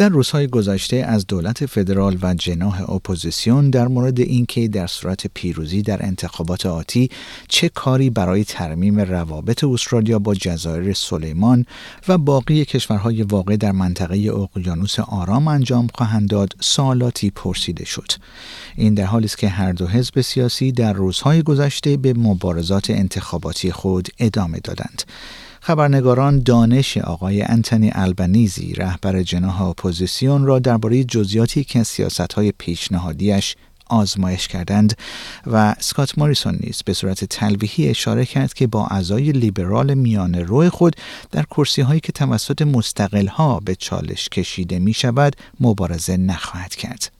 در روزهای گذشته از دولت فدرال و جناح اپوزیسیون در مورد اینکه در صورت پیروزی در انتخابات آتی چه کاری برای ترمیم روابط استرالیا با جزایر سلیمان و باقی کشورهای واقع در منطقه اقیانوس آرام انجام خواهند داد سوالاتی پرسیده شد. این در حالی است که هر دو حزب سیاسی در روزهای گذشته به مبارزات انتخاباتی خود ادامه دادند. خبرنگاران دانش آقای انتنی البنیزی رهبر جناح اپوزیسیون را درباره جزئیاتی که های پیشنهادیش آزمایش کردند و سکات موریسون نیز به صورت تلویحی اشاره کرد که با اعضای لیبرال میان روی خود در کرسی هایی که توسط مستقل ها به چالش کشیده می شود مبارزه نخواهد کرد.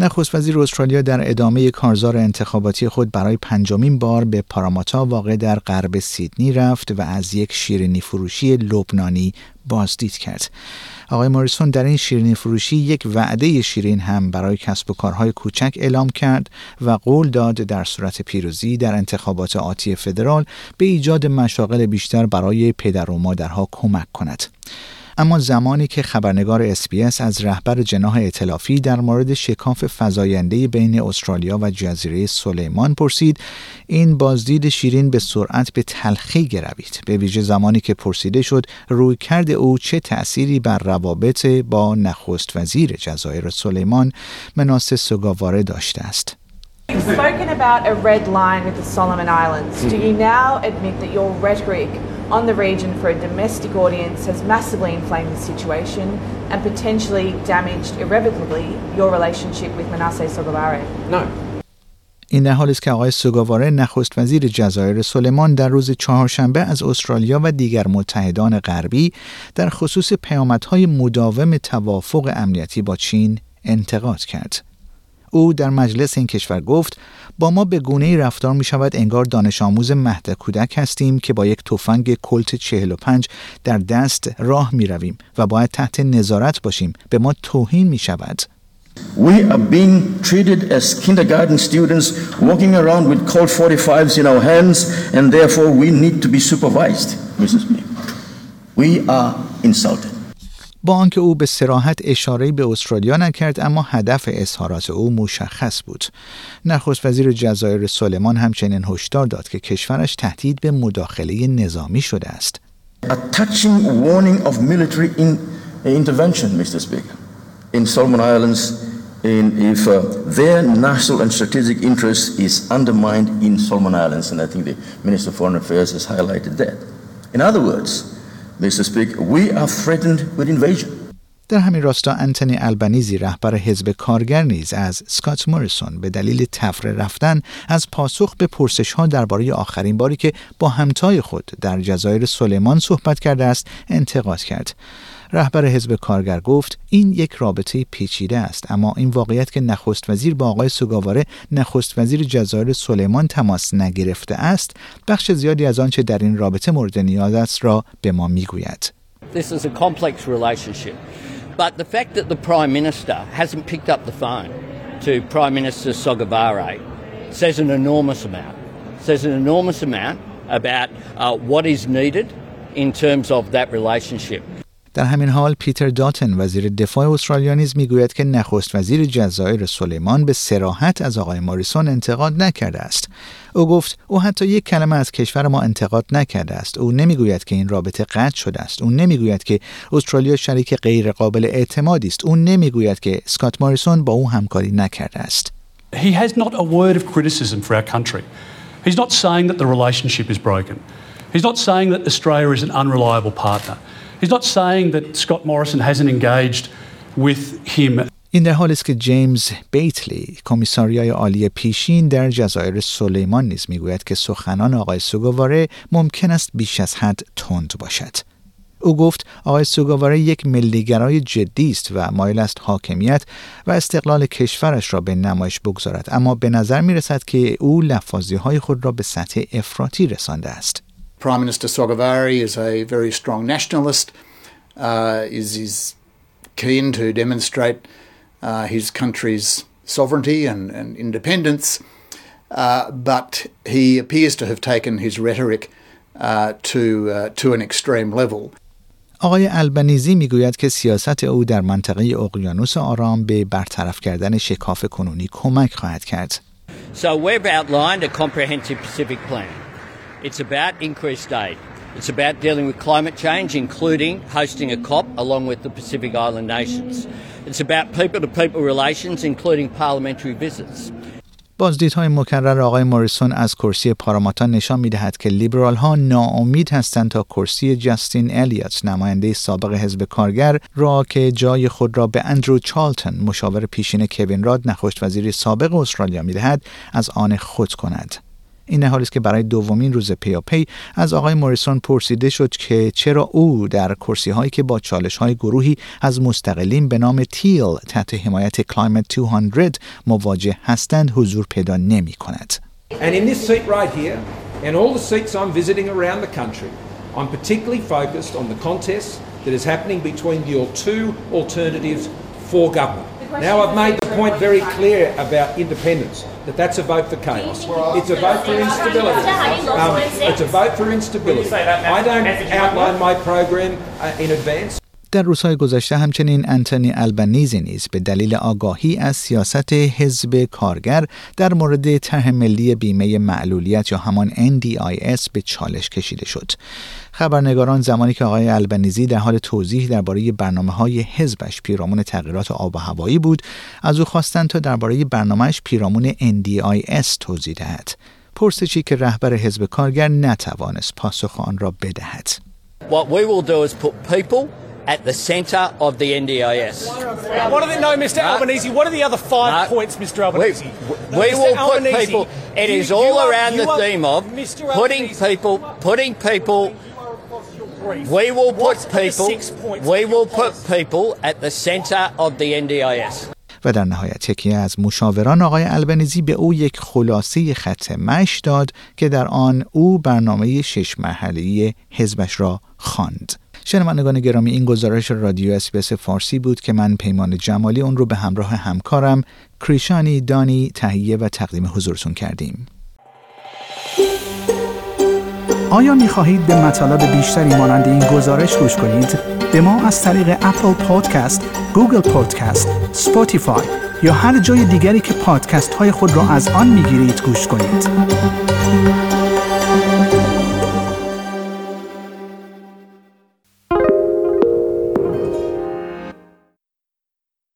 نخست وزیر استرالیا در ادامه کارزار انتخاباتی خود برای پنجمین بار به پاراماتا واقع در غرب سیدنی رفت و از یک شیرینی فروشی لبنانی بازدید کرد. آقای موریسون در این شیرینی فروشی یک وعده شیرین هم برای کسب و کارهای کوچک اعلام کرد و قول داد در صورت پیروزی در انتخابات آتی فدرال به ایجاد مشاغل بیشتر برای پدر و مادرها کمک کند. اما زمانی که خبرنگار اسپیس از رهبر جناح اطلافی در مورد شکاف فزاینده بین استرالیا و جزیره سلیمان پرسید این بازدید شیرین به سرعت به تلخی گروید به ویژه زمانی که پرسیده شد روی کرد او چه تأثیری بر روابط با نخست وزیر جزایر سلیمان مناس سگاواره داشته است You've spoken about a red line with the Solomon Islands. Do you now admit that your rhetoric on the region for a domestic audience has massively inflamed the situation and potentially damaged irrevocably your relationship with Manasseh Sogavare? No. این در حالی است که آقای سوگاواره نخست وزیر جزایر سلیمان در روز چهارشنبه از استرالیا و دیگر متحدان غربی در خصوص پیامدهای مداوم توافق امنیتی با چین انتقاد کرد. او در مجلس این کشور گفت با ما به گونه ای رفتار می شود انگار دانش آموز مهد کودک هستیم که با یک تفنگ کلت 45 در دست راه می رویم و باید تحت نظارت باشیم به ما توهین می شود We are being treated as kindergarten students walking around with Colt 45s in our hands and therefore we need to be supervised, Mrs. We are insulted. با آنکه او به سراحت اشاره به استرالیا نکرد اما هدف اظهارات او مشخص بود نخست وزیر جزایر سلیمان همچنین هشدار داد که کشورش تهدید به مداخله نظامی شده است A touching warning of military in, intervention, Mr. Speaker, in Solomon Islands in, if uh, their national and strategic interest is undermined in Solomon Islands. And I think the Minister of Foreign Affairs has highlighted that. In other words, در همین راستا انتنی البنیزی رهبر حزب کارگر نیز از سکات موریسون به دلیل تفره رفتن از پاسخ به پرسش ها درباره آخرین باری که با همتای خود در جزایر سلیمان صحبت کرده است انتقاد کرد. رهبر حزب کارگر گفت این یک رابطه پیچیده است اما این واقعیت که نخست وزیر با آقای سوگاواره نخست وزیر جزایر سلیمان تماس نگرفته است بخش زیادی از آنچه در این رابطه مورد نیاز است را به ما می‌گوید This is a complex relationship. But the fact that the Prime Minister hasn't picked up the phone to Prime Minister Sogavare says an enormous amount. Says an enormous amount about uh, what is needed in terms of that relationship. در همین حال پیتر داتن وزیر دفاع استرالیا نیز می‌گوید که نخست وزیر جزایر سلیمان به سراحت از آقای ماریسون انتقاد نکرده است او گفت او حتی یک کلمه از کشور ما انتقاد نکرده است او نمی‌گوید که این رابطه قطع شده است او نمی‌گوید که استرالیا شریک غیر قابل اعتمادی است او نمی‌گوید که اسکات ماریسون با او همکاری نکرده است He has not a word of criticism for our country. He's not saying that the relationship is broken. He's not saying that Australia is an unreliable partner. He's not saying that Scott Morrison hasn't engaged with him. این در حالی است که جیمز بیتلی کمیساریای عالی پیشین در جزایر سلیمان نیز می‌گوید که سخنان آقای سوگواره ممکن است بیش از حد تند باشد. او گفت آقای سوگواره یک ملیگرای جدی است و مایل است حاکمیت و استقلال کشورش را به نمایش بگذارد. اما به نظر می رسد که او لفاظی های خود را به سطح افراطی رسانده است. Prime Minister Sogavari is a very strong nationalist, uh, is, is keen to demonstrate uh, his country's sovereignty and, and independence, uh, but he appears to have taken his rhetoric uh, to, uh, to an extreme level. آقای البنیزی میگوید که سیاست او در منطقه اقیانوس آرام به برطرف کردن شکاف کنونی کمک خواهد کرد. So we've outlined a comprehensive Pacific plan. It's about increased aid. It's about dealing with climate change, including hosting a COP along with the Pacific Island nations. It's about people to people relations, including parliamentary visits. بازدیدهای مکرر آقای موریسون از کرسی پاراماتا نشان می‌دهد که لیبرال ها ناامید هستند تا کرسی جاستین الیات نماینده سابق حزب کارگر را که جای خود را به اندرو چالتن مشاور پیشین کوین راد نخست وزیر سابق استرالیا می‌دهد از آن خود کند این حالی است که برای دومین روز پیاپی از آقای موریسون پرسیده شد که چرا او در کرسی هایی که با چالش های گروهی از مستقلین به نام تیل تحت حمایت کلایمت 200 مواجه هستند حضور پیدا نمی کند. And in this seat right here, and all the seats I'm visiting around the country, I'm particularly focused on the contest that is happening between the two alternatives for government. Now I've made the point very clear about independence, that that's a vote for chaos. It's a vote for instability. Um, it's a vote for instability. I don't outline my program uh, in advance. در روزهای گذشته همچنین انتونی البنیزی نیز به دلیل آگاهی از سیاست حزب کارگر در مورد طرح ملی بیمه معلولیت یا همان NDIS به چالش کشیده شد. خبرنگاران زمانی که آقای البنیزی در حال توضیح درباره برنامه های حزبش پیرامون تغییرات آب و هوایی بود از او خواستند تا درباره برنامهش پیرامون NDIS توضیح دهد پرسشی که رهبر حزب کارگر نتوانست پاسخ آن را بدهد What we will do is put people at the centre of the NDIS. What are the, no, Mr. No. Albanese, what are the other five No. points, Mr. We, Albanese? we Mr. will put Albanese, people. It you- is all are- around the are- theme of Mr. putting people, putting people. We will What put people. We will put people at the centre of the NDIS. و در نهایت یکی از مشاوران آقای البنیزی به او یک خلاصه خط مش داد که در آن او برنامه شش مرحله‌ای حزبش را خواند. شنوندگان گرامی این گزارش رادیو اسپیس فارسی بود که من پیمان جمالی اون رو به همراه همکارم کریشانی دانی تهیه و تقدیم حضورتون کردیم. آیا می خواهید به مطالب بیشتری مانند این گزارش گوش کنید؟ به ما از طریق Apple Podcast، Google Podcast، Spotify یا هر جای دیگری که پادکست های خود را از آن می گیرید گوش کنید.